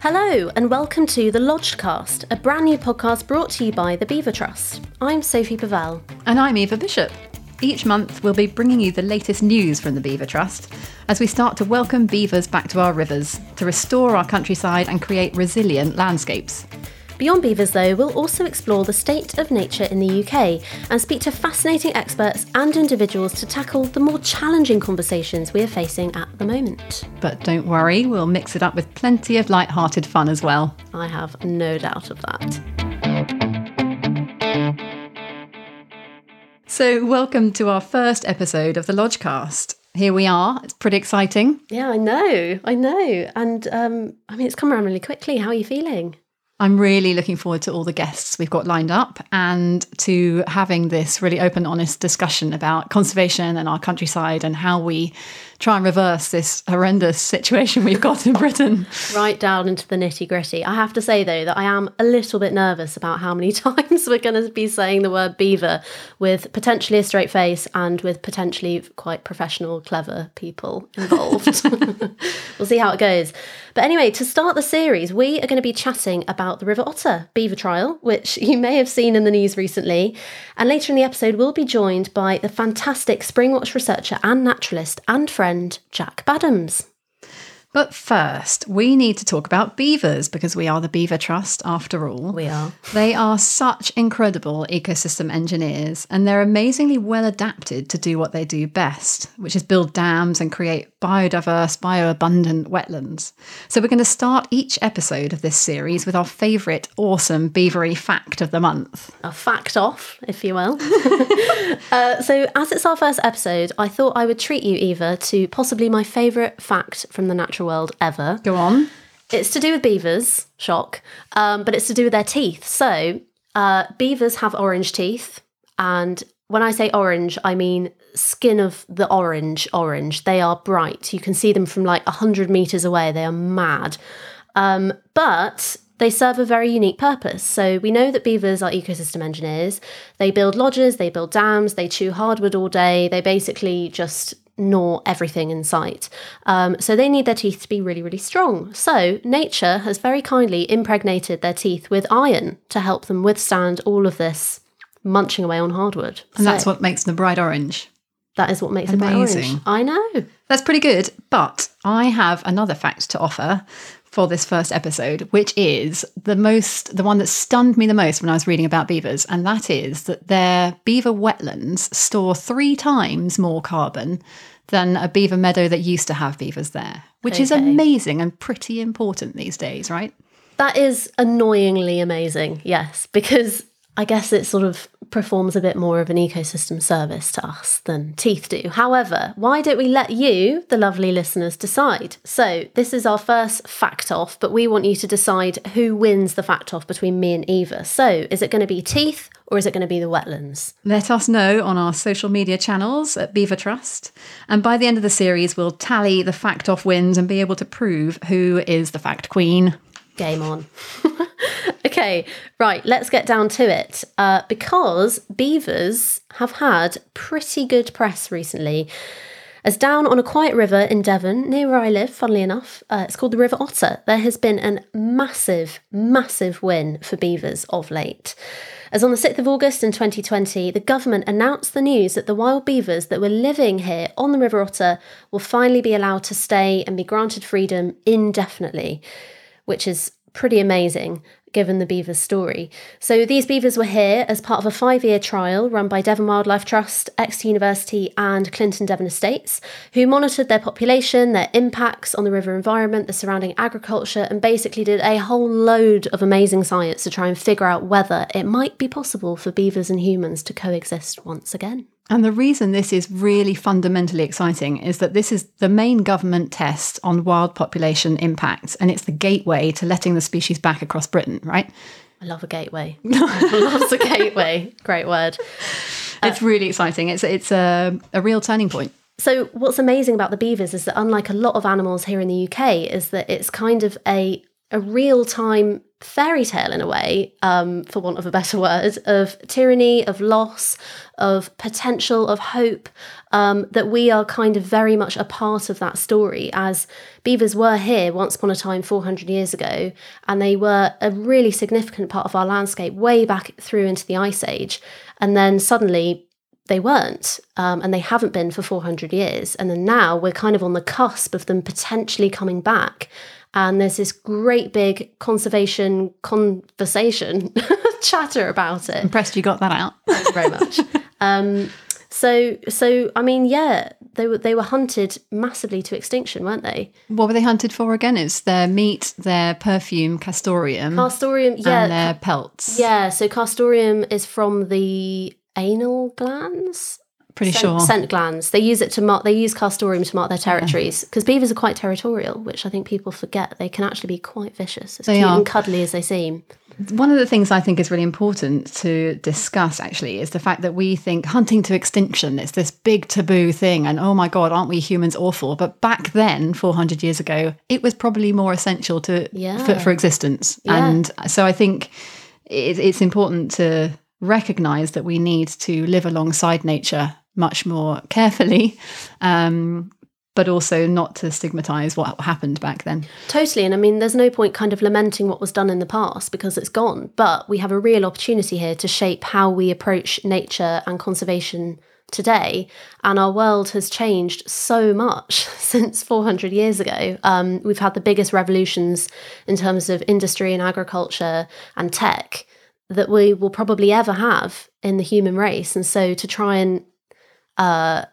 Hello, and welcome to the Lodgecast, a brand new podcast brought to you by the Beaver Trust. I'm Sophie Pavelle. And I'm Eva Bishop. Each month, we'll be bringing you the latest news from the Beaver Trust as we start to welcome beavers back to our rivers, to restore our countryside and create resilient landscapes. Beyond beavers, though, we'll also explore the state of nature in the UK and speak to fascinating experts and individuals to tackle the more challenging conversations we are facing at the moment. But don't worry, we'll mix it up with plenty of light-hearted fun as well. I have no doubt of that. So, welcome to our first episode of the Lodgecast. Here we are. It's pretty exciting. Yeah, I know, I know. And um, I mean, it's come around really quickly. How are you feeling? I'm really looking forward to all the guests we've got lined up and to having this really open, honest discussion about conservation and our countryside and how we try and reverse this horrendous situation we've got in Britain. Right down into the nitty gritty. I have to say, though, that I am a little bit nervous about how many times we're going to be saying the word beaver with potentially a straight face and with potentially quite professional, clever people involved. we'll see how it goes. But anyway, to start the series, we are going to be chatting about the River Otter beaver trial, which you may have seen in the news recently. And later in the episode, we'll be joined by the fantastic Springwatch researcher and naturalist and friend Jack Baddams. But first, we need to talk about beavers because we are the Beaver Trust after all. We are. They are such incredible ecosystem engineers and they're amazingly well adapted to do what they do best, which is build dams and create biodiverse, bioabundant wetlands. So we're going to start each episode of this series with our favourite awesome beavery fact of the month. A fact off, if you will. uh, so, as it's our first episode, I thought I would treat you, Eva, to possibly my favourite fact from the natural world ever. Go on. It's to do with beavers, shock, um, but it's to do with their teeth. So, uh, beavers have orange teeth, and when I say orange, I mean skin of the orange, orange. They are bright. You can see them from like 100 meters away. They are mad. Um, but they serve a very unique purpose. So we know that beavers are ecosystem engineers. They build lodges, they build dams, they chew hardwood all day. They basically just gnaw everything in sight. Um, so they need their teeth to be really, really strong. So nature has very kindly impregnated their teeth with iron to help them withstand all of this munching away on hardwood. And so that's what makes them bright orange. that is what makes it bright orange. I know. That's pretty good. But I have another fact to offer for this first episode, which is the most, the one that stunned me the most when I was reading about beavers. And that is that their beaver wetlands store three times more carbon than a beaver meadow that used to have beavers there, which is amazing and pretty important these days, right? That is annoyingly amazing, yes, because I guess it's sort of performs a bit more of an ecosystem service to us than teeth do. However, why don't we let you, the lovely listeners, decide? So, this is our first fact off, but we want you to decide who wins the fact off between me and Eva. So, is it going to be teeth or is it going to be the wetlands? Let us know on our social media channels at Beaver Trust. And by the end of the series, we'll tally the fact off wins and be able to prove who is the fact queen. Game on. okay, right, let's get down to it. Uh, because beavers have had pretty good press recently. As down on a quiet river in Devon, near where I live, funnily enough, uh, it's called the River Otter, there has been a massive, massive win for beavers of late. As on the 6th of August in 2020, the government announced the news that the wild beavers that were living here on the River Otter will finally be allowed to stay and be granted freedom indefinitely, which is pretty amazing given the beavers' story. So these beavers were here as part of a five-year trial run by Devon Wildlife Trust, Exeter University and Clinton Devon Estates, who monitored their population, their impacts on the river environment, the surrounding agriculture, and basically did a whole load of amazing science to try and figure out whether it might be possible for beavers and humans to coexist once again. And the reason this is really fundamentally exciting is that this is the main government test on wild population impacts, and it's the gateway to letting the species back across Britain, right? I love a gateway. Loves a gateway. Great word. it's really exciting. It's it's a, a real turning point. So what's amazing about the beavers is that unlike a lot of animals here in the UK, is that it's kind of a a real time fairy tale in a way, um, for want of a better word, of tyranny, of loss, of potential, of hope. Um, that we are kind of very much a part of that story, as beavers were here once upon a time 400 years ago, and they were a really significant part of our landscape way back through into the Ice Age. And then suddenly they weren't, um, and they haven't been for 400 years. And then now we're kind of on the cusp of them potentially coming back. And there's this great big conservation conversation chatter about it. Impressed you got that out. Thank you very much. um, so, so I mean, yeah, they were they were hunted massively to extinction, weren't they? What were they hunted for again? It's their meat, their perfume, castoreum, Castoreum, yeah, and their pelts. yeah. So castoreum is from the anal glands. Pretty scent, sure. scent glands. They use it to mark. They use castoreum to mark their territories because beavers are quite territorial, which I think people forget. They can actually be quite vicious, as They cute are. and cuddly as they seem. One of the things I think is really important to discuss actually is the fact that we think hunting to extinction is this big taboo thing and oh my god aren't we humans awful but back then 400 years ago it was probably more essential to Yeah. for, for existence Yeah. and so I think it, it's important to recognize that we need to live alongside nature much more carefully um, but also not to stigmatize what happened back then Totally. And I mean, there's no point kind of lamenting what was done in the past because it's gone. But we have a real opportunity here to shape how we approach nature and conservation today. And our world has changed so much since 400 years ago. Um, we've had the biggest revolutions in terms of industry and agriculture and tech that we will probably ever have in the human race. And so to try and uh,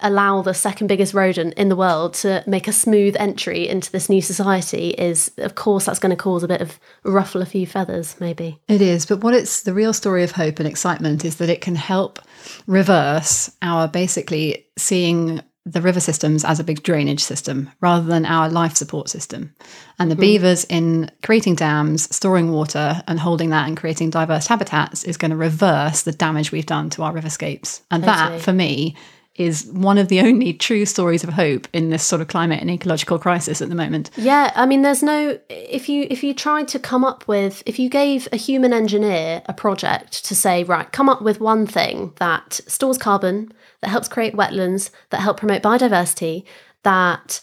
allow the second biggest rodent in the world to make a smooth entry into this new society is, of course, that's going to cause a bit of ruffle a few feathers, maybe. It is, but what it's the real story of hope and excitement is that it can help reverse our basically seeing the river systems as a big drainage system rather than our life support system. And the hmm. beavers, in creating dams, storing water, and holding that and creating diverse habitats, is going to reverse the damage we've done to our riverscapes. And Totally. that, for me, is one of the only true stories of hope in this sort of climate and ecological crisis at the moment. Yeah, I mean, there's no if you if you tried to come up with if you gave a human engineer a project to say right, come up with one thing that stores carbon, that helps create wetlands, that help promote biodiversity, that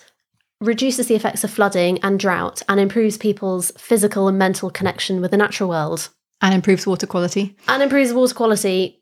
reduces the effects of flooding and drought, and improves people's physical and mental connection with the natural world, And improves water quality. and improves water quality.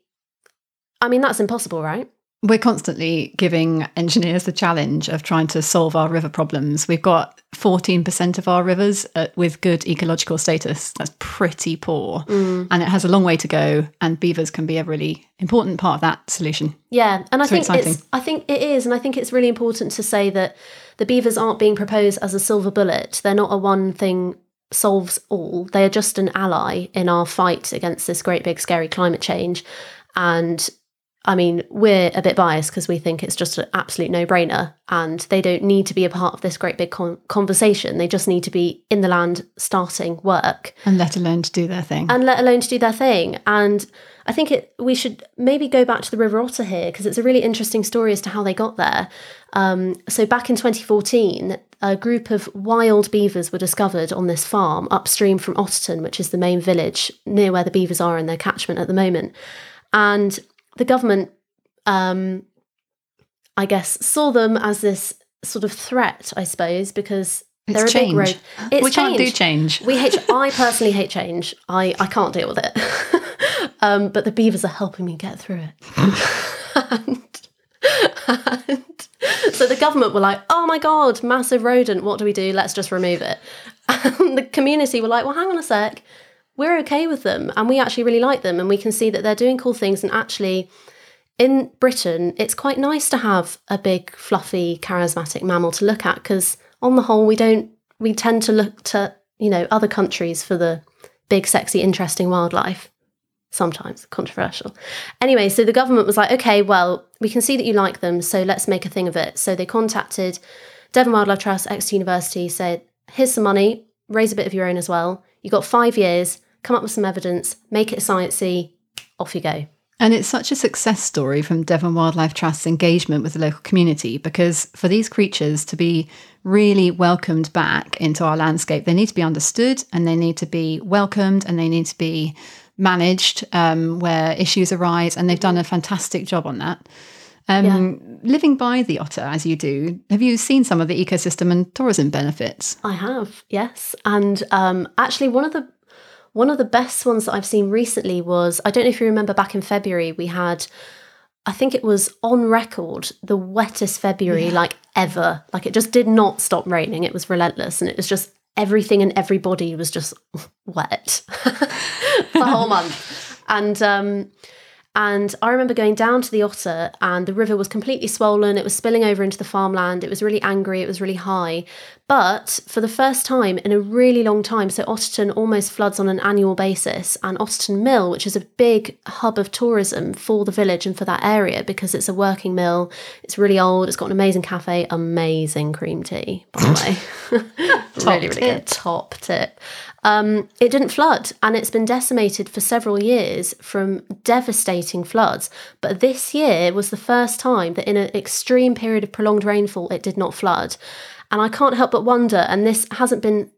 I mean, that's impossible, right? We're constantly giving engineers the challenge of trying to solve our river problems. We've got 14% of our rivers uh, with good ecological status. That's pretty poor. Mm. And it has a long way to go. And beavers can be a really important part of that solution. Yeah, and I So think exciting. it's I think it is, and I think it's really important to say that the beavers aren't being proposed as a silver bullet. They're not a one thing solves all. They are just an ally in our fight against this great big scary climate change. And I mean, we're a bit biased because we think it's just an absolute no brainer and they don't need to be a part of this great big con- conversation. They just need to be in the land starting work And let alone to do their thing. and let alone to do their thing. And I think it we should maybe go back to the River Otter here because it's a really interesting story as to how they got there. Um, so back in 2014, a group of wild beavers were discovered on this farm upstream from Otterton, which is the main village near where the beavers are in their catchment at the moment. And the government, um, I guess, saw them as this sort of threat, I suppose, because It's they're a change. big road. It's we can't do change. change. We hate. I personally hate change. I I can't deal with it. um, but the beavers are helping me get through it. and, and so the government were like, "Oh my god, massive rodent! What do we do? Let's just remove it." And the community were like, "Well, hang on a sec. We're okay with them, and we actually really like them, and we can see that they're doing cool things. And actually, in Britain, it's quite nice to have a big, fluffy, charismatic mammal to look at because, on the whole, we don't. We tend to look to you know other countries for the big, sexy, interesting wildlife. Sometimes controversial. Anyway, so the government was like, okay, well, we can see that you like them, so let's make a thing of it. So they contacted Devon Wildlife Trust, Exeter University, said, here's some money, raise a bit of your own as well. You've got five years, come up with some evidence, make it sciencey, off you go. And it's such a success story from Devon Wildlife Trust's engagement with the local community because for these creatures to be really welcomed back into our landscape, they need to be understood and they need to be welcomed and they need to be managed um, where issues arise. And they've done a fantastic job on that. Um, Living by the otter, as you do, have you seen some of the ecosystem and tourism benefits? I have, yes. And um, actually, one of the one of the best ones that I've seen recently was I don't know if you remember back in February we had I think it was on record the wettest February like ever. Like it just did not stop raining. It was relentless and it was just everything and everybody was just wet the whole month. And um and I remember going down to the Otter, and the river was completely swollen. It was spilling over into the farmland. It was really angry. It was really high. But for the first time in a really long time, so Otterton almost floods on an annual basis. And Otterton Mill, which is a big hub of tourism for the village and for that area because it's a working mill, it's really old, it's got an amazing cafe, amazing cream tea, by the way. really, really good. Top tip. Um, it didn't flood and it's been decimated for several years from devastating floods. But this year was the first time that in an extreme period of prolonged rainfall, it did not flood. And I can't help but wonder, and this hasn't been,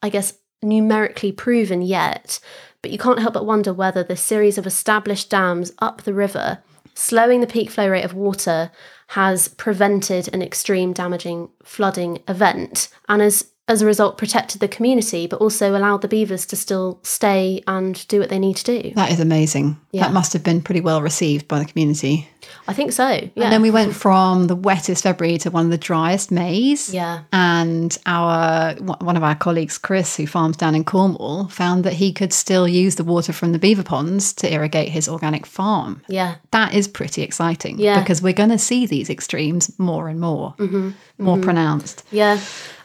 I guess, numerically proven yet, but you can't help but wonder whether the series of established dams up the river, slowing the peak flow rate of water, has prevented an extreme damaging flooding event and has as a result protected the community but also allowed the beavers to still stay and do what they need to do That is amazing. Yeah. That must have been pretty well received by the community. i think so yeah And then we went from the wettest February to one of the driest Mays. yeah And our one of our colleagues, Chris, who farms down in Cornwall, found that he could still use the water from the beaver ponds to irrigate his organic farm. yeah That is pretty exciting Yeah. because we're going to see these extremes more and more, mm-hmm. more mm-hmm. pronounced. yeah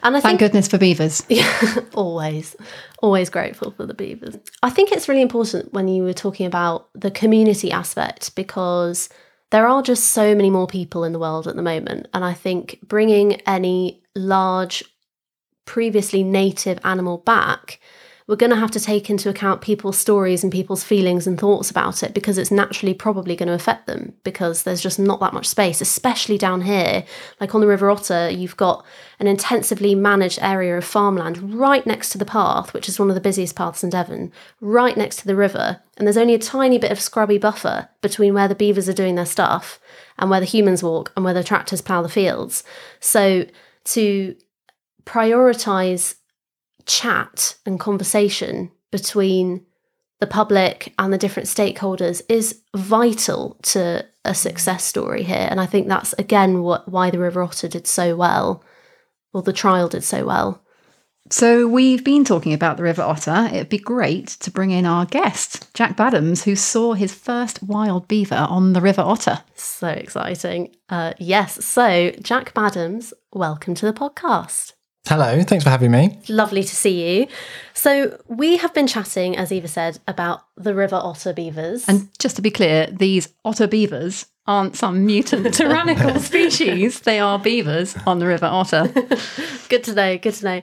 and i Thank think goodness for beavers. always always grateful for the beavers i think it's really important when you were talking about the community aspect because there are just so many more people in the world at the moment and i think bringing any large previously native animal back we're going to have to take into account people's stories and people's feelings and thoughts about it because it's naturally probably going to affect them because there's just not that much space, especially down here. Like on the River Otter, you've got an intensively managed area of farmland right next to the path, which is one of the busiest paths in Devon, right next to the river. And there's only a tiny bit of scrubby buffer between where the beavers are doing their stuff and where the humans walk and where the tractors plough the fields. So to prioritize chat and conversation between the public and the different stakeholders is vital to a success story here and i think that's again what why the river otter did so well or the trial did so well So we've been talking about the River Otter. It'd be great to bring in our guest, Jack Baddams, who saw his first wild beaver on the River Otter. so exciting uh, yes so jack baddams welcome to the podcast Hello, thanks for having me. Lovely to see you. So, we have been chatting, as Eva said, about the river otter beavers. And just to be clear, these otter beavers aren't some mutant tyrannical species. They are beavers on the River Otter. good to know, good to know.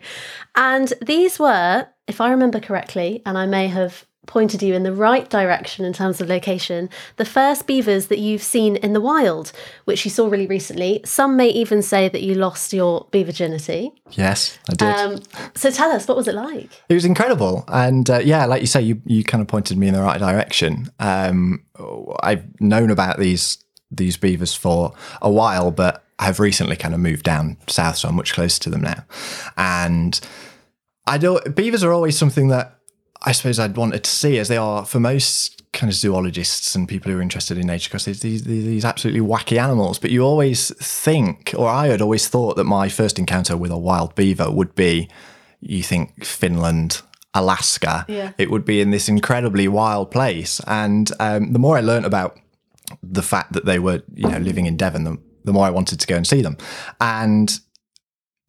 And these were, if I remember correctly, and I may have pointed you in the right direction in terms of location, the first beavers that you've seen in the wild, which you saw really recently. Some may even say that you lost your beaver virginity. Yes, I did. Um, so, tell us, what was it like? it was incredible, and uh, yeah, like you say, you you kind of pointed me in the right direction. Um, I've known about these these beavers for a while, but I've recently kind of moved down south, so I'm much closer to them now. And I don't. Beavers are always something that I suppose I'd wanted to see, as they are for most kind of zoologists and people who are interested in nature, because these, these these absolutely wacky animals. But you always think, or I had always thought, that my first encounter with a wild beaver would be, you think Finland. Alaska, Yeah. it would be in this incredibly wild place. And um, the more I learnt about the fact that they were, you know, living in Devon, the, the more I wanted to go and see them. And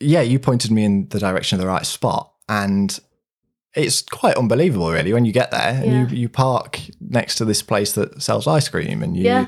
yeah, you pointed me in the direction of the right spot. And it's quite unbelievable, really, when you get there and Yeah. you, you park next to this place that sells ice cream and you Yeah.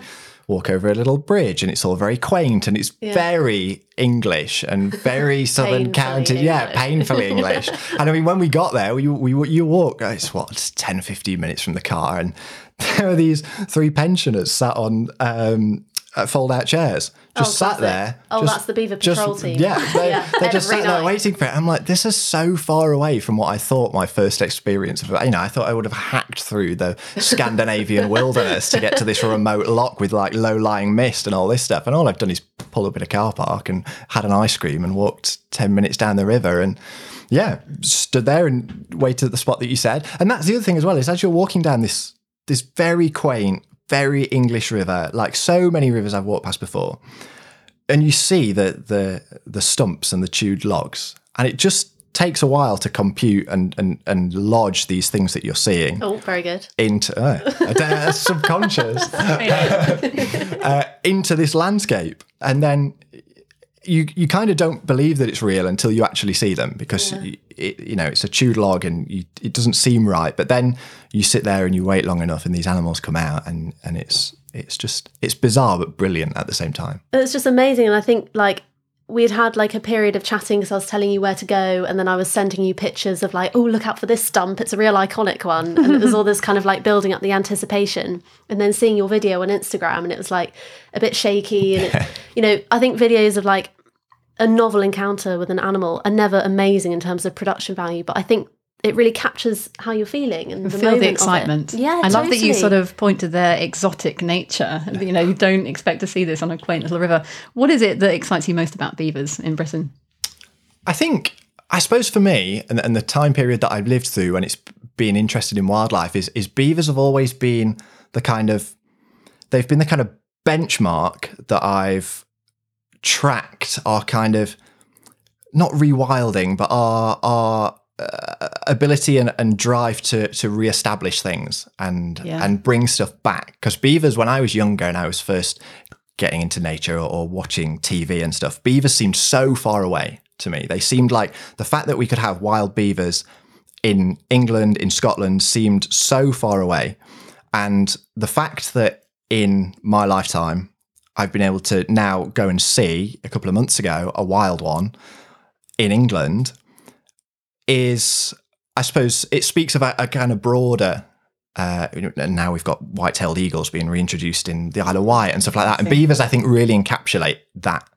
walk over a little bridge and it's all very quaint and it's very English and very Southern County. Yeah, painfully English. and I mean, when we got there, we, we you walk, it's what, 10, 15 minutes from the car. And there are these three pensioners sat on um, Uh, fold out chairs, just Oh, sat there. Oh, just- that's the Beaver just- Patrol team. Yeah, they, Yeah, they're just sat there waiting for it. I'm like, this is so far away from what I thought my first experience of. You know, I thought I would have hacked through the Scandinavian wilderness to get to this remote lock with like low lying mist and all this stuff. And all I've done is pull up in a car park and had an ice cream and walked ten minutes down the river and. Yeah, stood there and waited at the spot that you said. And that's the other thing as well is as you're walking down this this very quaint, very English river, like so many rivers I've walked past before, and you see the the the stumps and the chewed logs, and it just takes a while to compute and and and lodge these things that you're seeing Oh, very good. into uh, I don't know, that's subconscious. Uh, into this landscape, and then you you kind of don't believe that it's real until you actually see them because y it, you know it's a chewed log and you, it doesn't seem right. But then you sit there and you wait long enough, and these animals come out, and and it's it's just it's bizarre but brilliant at the same time. It's just amazing. And I think like we'd had like a period of chatting because I was telling you where to go and then I was sending you pictures of like, oh, look out for this stump. It's a real iconic one. And it was all this kind of like building up the anticipation and then seeing your video on Instagram and it was like a bit shaky. And, it, you know, I think videos of like a novel encounter with an animal are never amazing in terms of production value, but I think it really captures how you're feeling and the feel moment the of it. excitement. Yeah, I love that you sort of point to their exotic nature. You know, you don't expect to see this on a quaint little river. What is it that excites you most about beavers in Britain? I think, I suppose for me, and, and the time period that I've lived through, and it's being interested in wildlife, is is beavers have always been the kind of, they've been the kind of benchmark that I've tracked our kind of, not rewilding, but our our uh, ability and, and drive to to reestablish things and Yeah. and bring stuff back. Because beavers, when I was younger and I was first getting into nature or, or watching TV and stuff, beavers seemed so far away to me. They seemed like the fact that we could have wild beavers in England, in Scotland, seemed so far away. And the fact that in my lifetime, I've been able to now go and see a couple of months ago a wild one in England is, I suppose, it speaks about a kind of broader. Uh, and now we've got white-tailed eagles being reintroduced in the Isle of Wight and stuff like that. And beavers, I think, really encapsulate that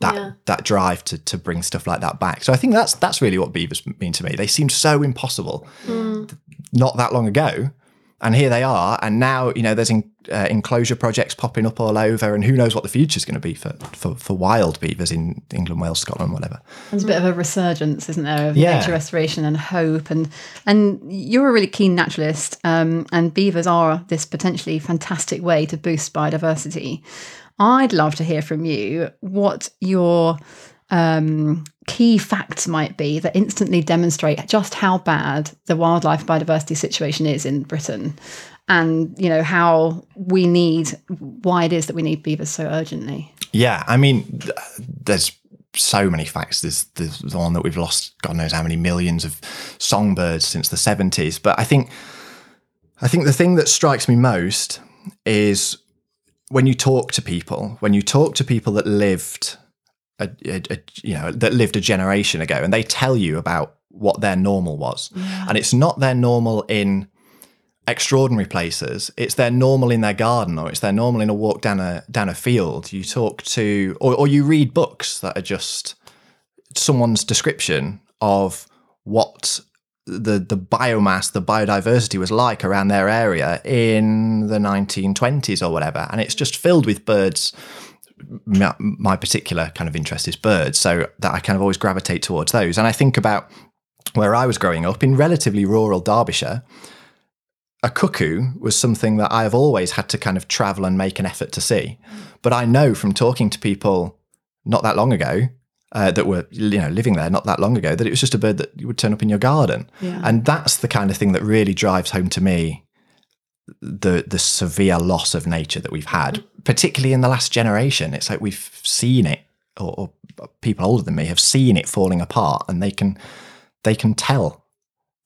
that Yeah. that drive to to bring stuff like that back. So I think that's that's really what beavers mean to me. They seemed so impossible not that long ago, and here they are. And now you know there's in, uh, enclosure projects popping up all over, and who knows what the future is going to be for, for for wild beavers in England, Wales, Scotland, whatever. There's a bit of a resurgence, isn't there, of Yeah. nature restoration and hope. And and you're a really keen naturalist, um, and beavers are this potentially fantastic way to boost biodiversity. I'd love to hear from you what your um, key facts might be that instantly demonstrate just how bad the wildlife biodiversity situation is in Britain, and you know how we need why it is that we need beavers so urgently. Yeah, I mean, there's so many facts. There's, there's the one that we've lost, God knows how many millions of songbirds since the 70s. But I think, I think the thing that strikes me most is when you talk to people, when you talk to people that lived, a, a, a- you know, that lived a generation ago, and they tell you about what their normal was, and it's not their normal in extraordinary places. It's their normal in their garden, or it's their normal in a walk down a down a field. You talk to, or, or you read books that are just someone's description of what the the biomass, the biodiversity was like around their area in the 1920s or whatever, and it's just filled with birds. My, my particular kind of interest is birds, so that I kind of always gravitate towards those. And I think about where I was growing up in relatively rural Derbyshire a cuckoo was something that I have always had to kind of travel and make an effort to see. But I know from talking to people not that long ago uh, that were you know living there not that long ago that it was just a bird that would turn up in your garden, Yeah. and that's the kind of thing that really drives home to me the the severe loss of nature that we've had, particularly in the last generation. It's like we've seen it, or, or people older than me have seen it falling apart, and they can they can tell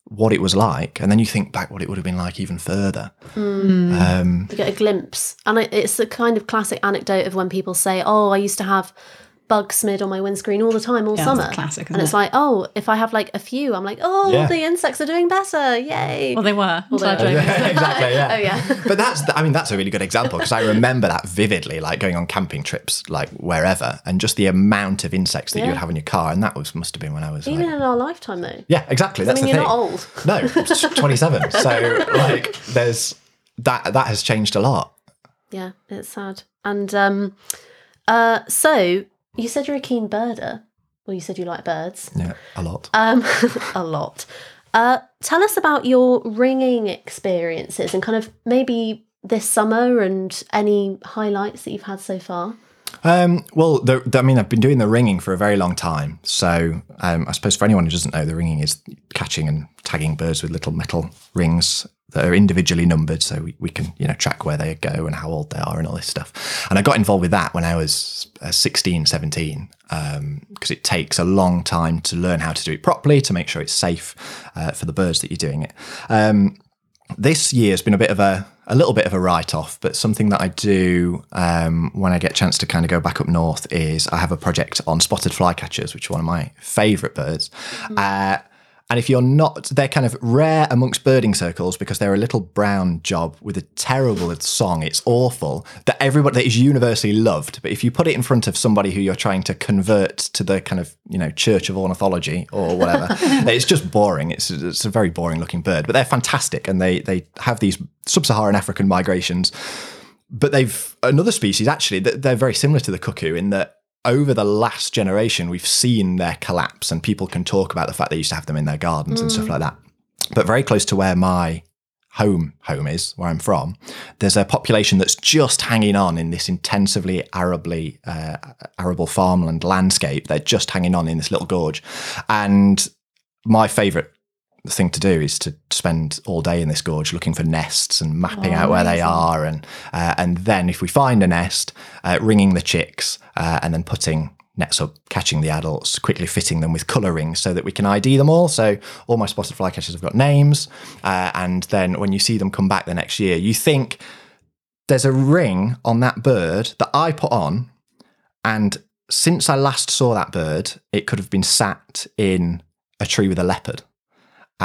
what it was like, and then you think back what it would have been like even further. Um, You get a glimpse, and it's a kind of classic anecdote of when people say, "Oh, I used to have." Bug smid on my windscreen all the time, all Yeah, that's a summer. classic, and isn't it's it? like, oh, if I have like a few, I'm like, oh, Yeah. the insects are doing better, yay! Well, they were. until I they were. exactly. Yeah. Oh, yeah. But that's, I mean, that's a really good example because I remember that vividly, like going on camping trips, like wherever, and just the amount of insects that you would have in your car, and that was must have been when I was Even like, in our lifetime, though. yeah, exactly. I That's mean, the you're thing. not old. No, 27. so like, there's that that has changed a lot. Yeah, it's sad. And um, uh, so you said you're a keen birder. Well, you said you like birds. Yeah, a lot. Um, a lot. Uh, tell us about your ringing experiences and kind of maybe this summer and any highlights that you've had so far. Um, well, the, I mean, I've been doing the ringing for a very long time. So um, I suppose for anyone who doesn't know, the ringing is catching and tagging birds with little metal rings that are individually numbered, so we, we can you know track where they go and how old they are and all this stuff. And I got involved with that when I was uh, 16, 17, because it takes a long time to learn how to do it properly to make sure it's safe uh, for the birds that you're doing it. Um, this year has been a bit of a a little bit of a write off, but something that I do um, when I get a chance to kind of go back up north is I have a project on spotted flycatchers, which are one of my favourite birds. Uh, and if you're not, they're kind of rare amongst birding circles because they're a little brown job with a terrible song. It's awful that everybody that is universally loved. But if you put it in front of somebody who you're trying to convert to the kind of you know Church of Ornithology or whatever, it's just boring. It's it's a very boring looking bird, but they're fantastic and they they have these sub-Saharan African migrations. But they've another species actually that they're very similar to the cuckoo in that over the last generation we've seen their collapse and people can talk about the fact they used to have them in their gardens and stuff like that. But very close to where my home home is, where I'm from, there's a population that's just hanging on in this intensively arably uh, arable farmland landscape. They're just hanging on in this little gorge, and my favourite thing to do is to spend all day in this gorge looking for nests and mapping out where they are and uh, and then if we find a nest uh, ringing the chicks uh, and then putting nets up catching the adults quickly fitting them with colour rings so that we can id them all. So all my spotted flycatchers have got names uh, and then when you see them come back the next year you think there's a ring on that bird that i put on and since i last saw that bird it could have been sat in a tree with a leopard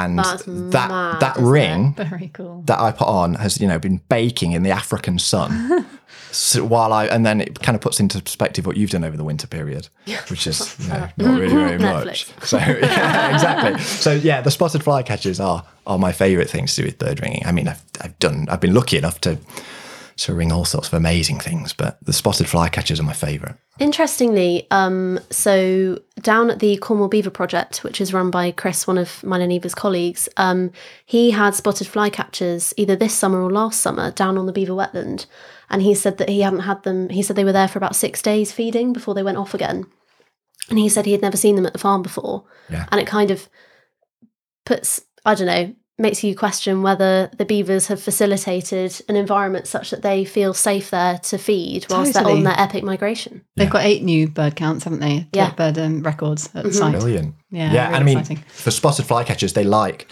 and That's that mad, that isn't it? ring Very cool. that I put on has you know been baking in the African sun. so while I and then it kind of puts into perspective what you've done over the winter period, which is you know, not really very much. So yeah, exactly. So yeah, the spotted flycatchers are are my favourite things to do with bird ringing. I mean, I've I've done I've been lucky enough to to ring all sorts of amazing things, but the spotted flycatchers are my favourite. Interestingly, um, so down at the Cornwall Beaver Project, which is run by Chris, one of mine and Eva's colleagues, um, he had spotted flycatchers either this summer or last summer down on the beaver wetland. And he said that he hadn't had them, he said they were there for about six days feeding before they went off again. And he said he had never seen them at the farm before. Yeah. And it kind of puts, I don't know, makes you question whether the beavers have facilitated an environment such that they feel safe there to feed whilst they're on their epic migration. They've got eight new bird counts, haven't they? Yeah. Bird um, records at the site. Brilliant. Yeah, yeah. really and I mean, exciting. for spotted flycatchers, they like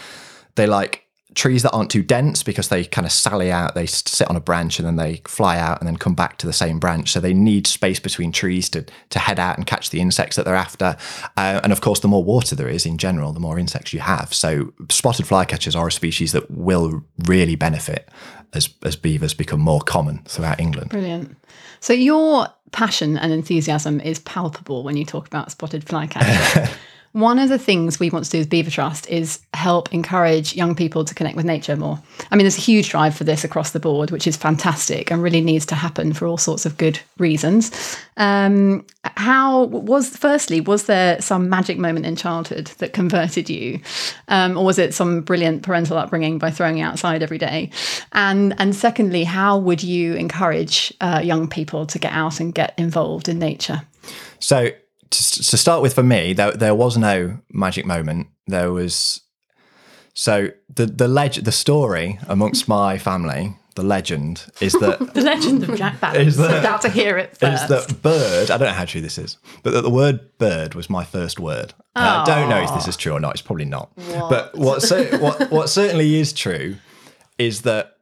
they like trees that aren't too dense because they kind of sally out. They sit on a branch and then they fly out and then come back to the same branch. So they need space between trees to to head out and catch the insects that they're after. Uh, and of course, the more water there is in general, the more insects you have. So spotted flycatchers are a species that will really benefit as as beavers become more common throughout England. Brilliant. So your passion and enthusiasm is palpable when you talk about spotted flycatcher. One of the things we want to do with Beaver Trust is help encourage young people to connect with nature more. I mean, there's a huge drive for this across the board, which is fantastic and really needs to happen for all sorts of good reasons. Um, how was, firstly, was there some magic moment in childhood that converted you, um, or was it some brilliant parental upbringing by throwing you outside every day? And and secondly, how would you encourage uh, young people to get out and get involved in nature? So to, to start with, for me, there, there was no magic moment. There was so the the leg the story amongst my family, the legend is that The legend of Jack Balance. Is that- about to hear it first. Is that bird. I don't know how true this is, but that the word bird was my first word. And I don't know if this is true or not. It's probably not. But what, cer- what what certainly is true is that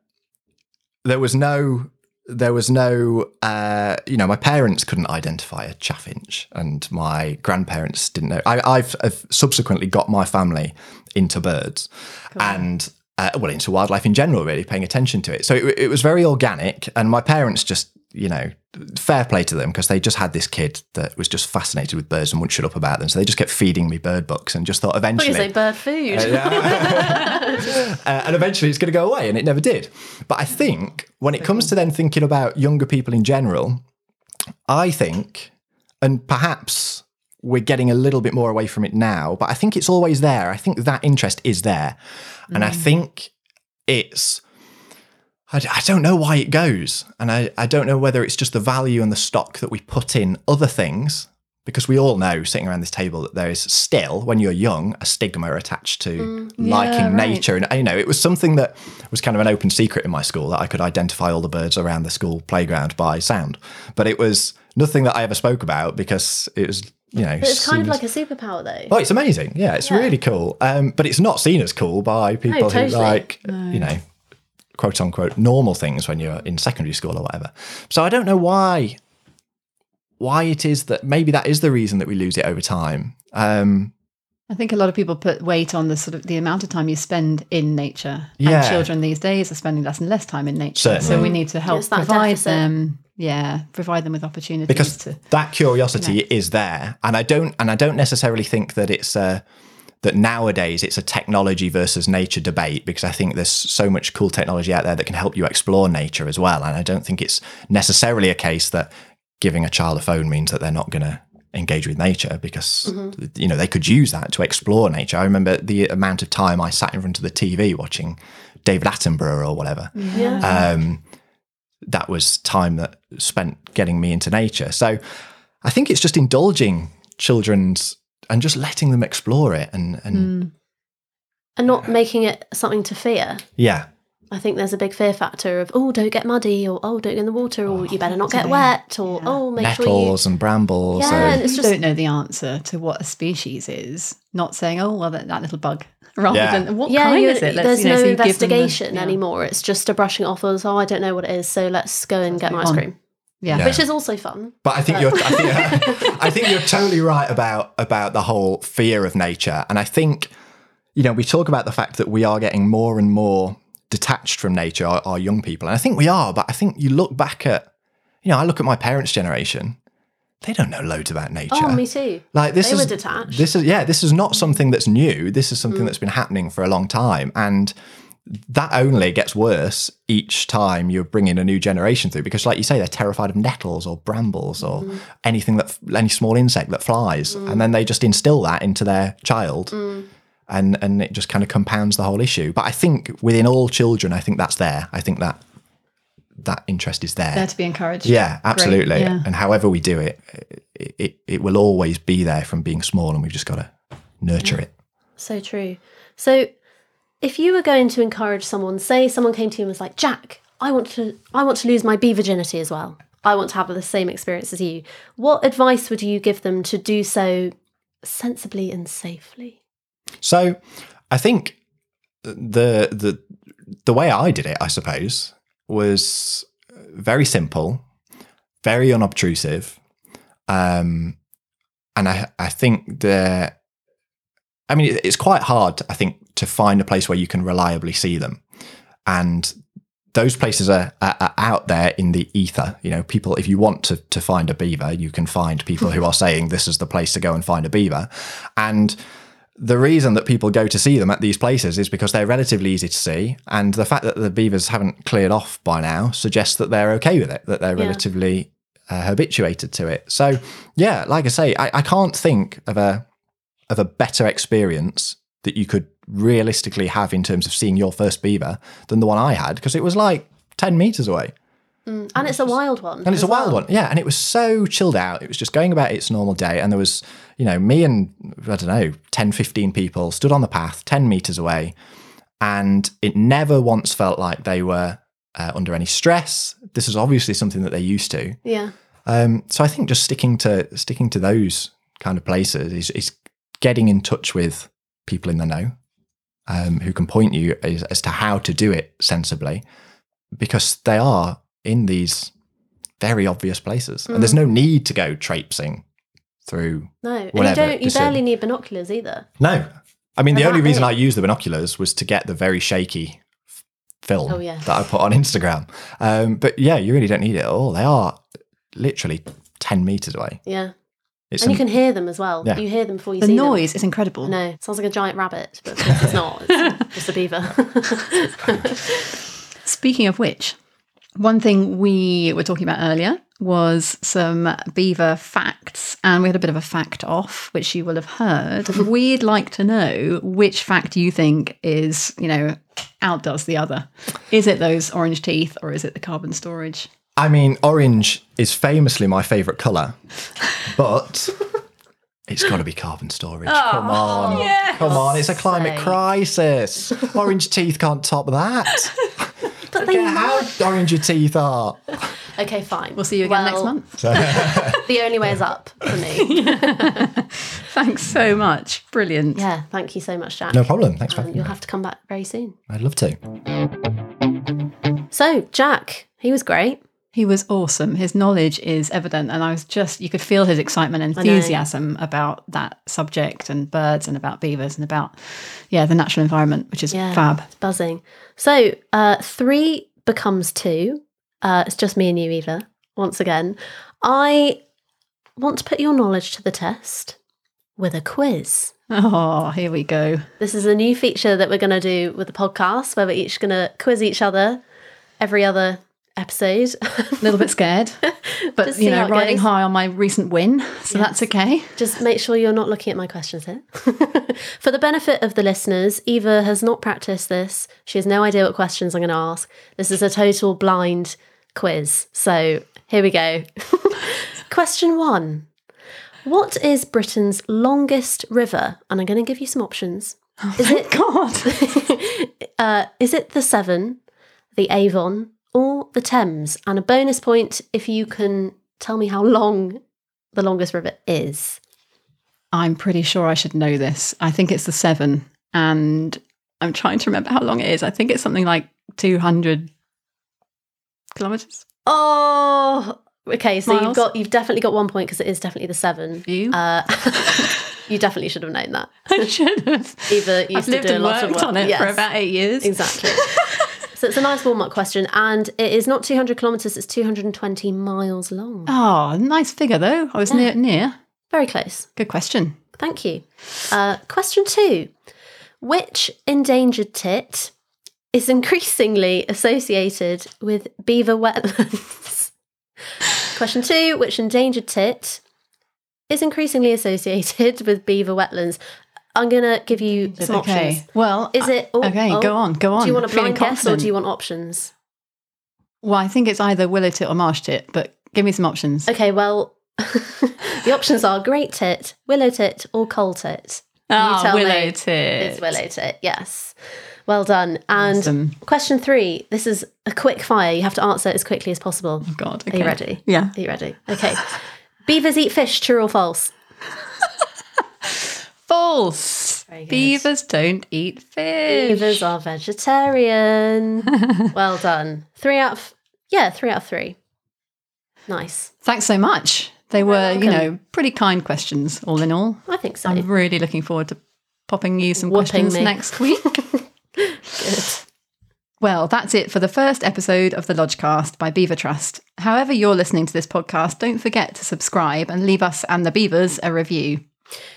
there was no there was no uh, you know my parents couldn't identify a chaffinch and my grandparents didn't know. I, I've, I've subsequently got my family into birds and uh, well into wildlife in general really paying attention to it. So it, it was very organic and my parents just you know fair play to them because they just had this kid that was just fascinated with birds and wouldn't shut up about them so they just kept feeding me bird books and just thought What do you eventually say, bird food? uh, and eventually it's going to go away, and it never did. But I think when it comes to then thinking about younger people in general, I think, and perhaps we're getting a little bit more away from it now, but I think it's always there. I think that interest is there. And I think it's, I, I don't know why it goes. And I, I don't know whether it's just the value and the stock that we put in other things because we all know sitting around this table that there is still when you're young a stigma attached to liking right. nature and you know it was something that was kind of an open secret in my school that i could identify all the birds around the school playground by sound but it was nothing that i ever spoke about because it was you know But it's kind of like a superpower, though. Oh, it's amazing. Yeah, it's Yeah. really cool. Um, but it's not seen as cool by people who totally. like, you know, quote unquote normal things when you're in secondary school or whatever. So I don't know why why it is that maybe that is the reason that we lose it over time. Um, I think a lot of people put weight on the sort of the amount of time you spend in nature. Yeah. And children these days are spending less and less time in nature. So we need to help that provide deficit. them, yeah, provide them with opportunities because to. that curiosity is there, and I don't and I don't necessarily think that it's a that nowadays it's a technology versus nature debate because I think there's so much cool technology out there that can help you explore nature as well, and I don't think it's necessarily a case that giving a child a phone means that they're not going to engage with nature because you know they could use that to explore nature. I remember the amount of time I sat in front of the TV watching David Attenborough or whatever Yeah. um, that was time that spent getting me into nature. So I think it's just indulging children's and just letting them explore it and and hmm. and not making it something to fear. yeah I think there's a big fear factor of oh don't get muddy or oh don't get in the water or oh, you better not get totally. wet or oh make sure you nettles and brambles yeah and and it's You just don't know the answer to what a species is. Not saying, oh, well, that, that little bug, rather Yeah. than what yeah kind is it? Let's, there's you know, no so you give them the- investigation yeah. anymore it's just a brushing off of oh I don't know what it is so let's go and get an move ice on. cream Yeah. Yeah. which is also fun But I think you're I think, I think you're totally right about about the whole fear of nature. And I think, you know, we talk about the fact that we are getting more and more detached from nature, our, our young people. And I think we are, but I think you look back at, you know, I look at my parents' generation, they don't know loads about nature. oh me too Like this They is were detached. This is yeah, this is not something that's new. This is something mm. that's been happening for a long time, and that only gets worse each time you're bringing a new generation through. Because, like you say, they're terrified of nettles or brambles or mm. anything that any small insect that flies, mm. and then they just instill that into their child. Mm. And, and it just kind of compounds the whole issue. But I think within all children, I think that's there. I think that that interest is There there to be encouraged. yeah, absolutely. yeah. And however we do it, it, it, it will always be there from being small, and we've just got to nurture it. So true. So if you were going to encourage someone, say someone came to you and was like, Jack, I want to I want to lose my bee virginity as well. I want to have the same experience as you. What advice would you give them to do so sensibly and safely? So, I think the the the way I did it, I suppose, was very simple, very unobtrusive, um, and I I think the, I mean, it's quite hard, I think, to find a place where you can reliably see them, and those places are, are, are out there in the ether. You know, people, if you want to, to find a beaver, you can find people who are saying this is the place to go and find a beaver. And the reason that people go to see them at these places is because they're relatively easy to see. And the fact that the beavers haven't cleared off by now suggests that they're okay with it, that they're Yeah. relatively uh, habituated to it. So, yeah, like I say, I, I can't think of a of a better experience that you could realistically have in terms of seeing your first beaver than the one I had because it was like 10 meters away. And it's a wild one. And it's a wild one. Yeah. And it was so chilled out. It was just going about its normal day. And there was, you know, me and, I don't know, 10, 15 people stood on the path 10 meters away. And it never once felt like they were uh, under any stress. This is obviously something that they're used to. Yeah. Um, so I think just sticking to sticking to those kind of places is, is getting in touch with people in the know um, who can point you as, as to how to do it sensibly because they are in these very obvious places and there's no need to go traipsing through No, and you don't. You barely need binoculars either. no i mean the only reason big. i used the binoculars was to get the very shaky f- film Oh, yeah. that i put on instagram um, but yeah you really don't need it at all they are literally 10 meters away Yeah, it's and you can hear them as well. Yeah. You hear them before you The see them. The noise is incredible. No, it sounds like a giant rabbit, but it's not. It's just a beaver. Speaking of which, one thing we were talking about earlier was some beaver facts, and we had a bit of a fact off, which you will have heard. We'd like to know which fact you think is, you know, outdoes the other. Is it those orange teeth or is it the carbon storage? I mean, orange is famously my favourite colour, but it's got to be carbon storage. Come on. Come on. It's a climate sake. crisis. Orange teeth can't top that. but Look they at how orange your teeth are. Okay, fine. We'll see you again next Well, month. The only way is up for me. Thanks so much. Brilliant. yeah, thank you so much, Jack. No problem. Thanks for Um, having you'll me. have to come back very soon. I'd love to. So, Jack, he was great. He was awesome. His knowledge is evident, and I was just, you could feel his excitement and enthusiasm about that subject and birds and about beavers and about, yeah, the natural environment, which is Yeah, fab. It's buzzing. So, uh, three becomes two. Uh, it's just me and you, Eva, once again. I want to put your knowledge to the test with a quiz. Oh, here we go. This is a new feature that we're going to do with the podcast where we're each going to quiz each other every other episode. A little bit scared, but you know, riding goes. high on my recent win, so that's okay. Just make sure you're not looking at my questions here. For the benefit of the listeners, Eva has not practiced this. She has no idea what questions I'm going to ask. This is a total blind quiz. So here we go. Question one What is Britain's longest river? And I'm going to give you some options. Is it God, uh, is it the Severn, the Avon, or the Thames? And a bonus point if you can tell me how long the longest river is. I'm pretty sure I should know this. I think it's the Severn, and I'm trying to remember how long it is. I think it's something like 200 kilometers. Oh, okay. So you've got you've definitely got one point because it is definitely the Severn. You? Uh, you definitely should have known that. I should have. I've to lived and lot worked of work on it for about eight years. exactly. so it's a nice warm up question, and it is not 200 kilometers; it's 220 miles long. Oh, nice figure though. I was near. Near. Very close. Good question. Thank you. Uh, question two: Which endangered tit is increasingly associated with beaver wetlands? question two: Which endangered tit is increasingly associated with beaver wetlands? I'm gonna give you some okay. options. Well, Is it? oh, okay, oh. go on, go on. Do you want a blind guess or do you want options? Well, I think it's either willow tit or marsh tit, but give me some options. Okay, well, the options are great tit, willow tit, or coal tit. Ah, tell willow me. tit. It's willow tit, yes. Well done. And Awesome. question three this is a quick fire. You have to answer as quickly as possible. Oh, God. Are you ready? Yeah. Are you ready? Okay. Beavers eat fish, true or false? False. Beavers don't eat fish. Beavers are vegetarian. well done. Three out of, yeah, three out of three. Nice. Thanks so much. They were, you know, pretty kind questions, all in all. I think so. I'm really looking forward to popping you some questions me. next week. Good. Well, that's it for the first episode of the Lodgecast by Beaver Trust. However, you're listening to this podcast, don't forget to subscribe and leave us and the Beavers a review.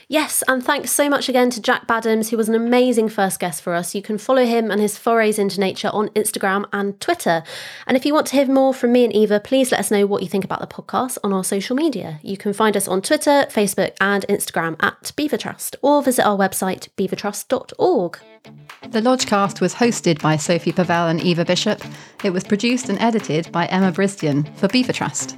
Yes, and thanks so much again to Jack Baddams, who was an amazing first guest for us. You can follow him and his forays into nature on Instagram and Twitter. And if you want to hear more from me and Eva, please let us know what you think about the podcast on our social media. You can find us on Twitter, Facebook, and Instagram at Beaver Trust, or visit our website, beavertrust.org. The Lodgecast was hosted by Sophie Pavelle and Eva Bishop. It was produced and edited by Emma Brisdion for Beaver Trust.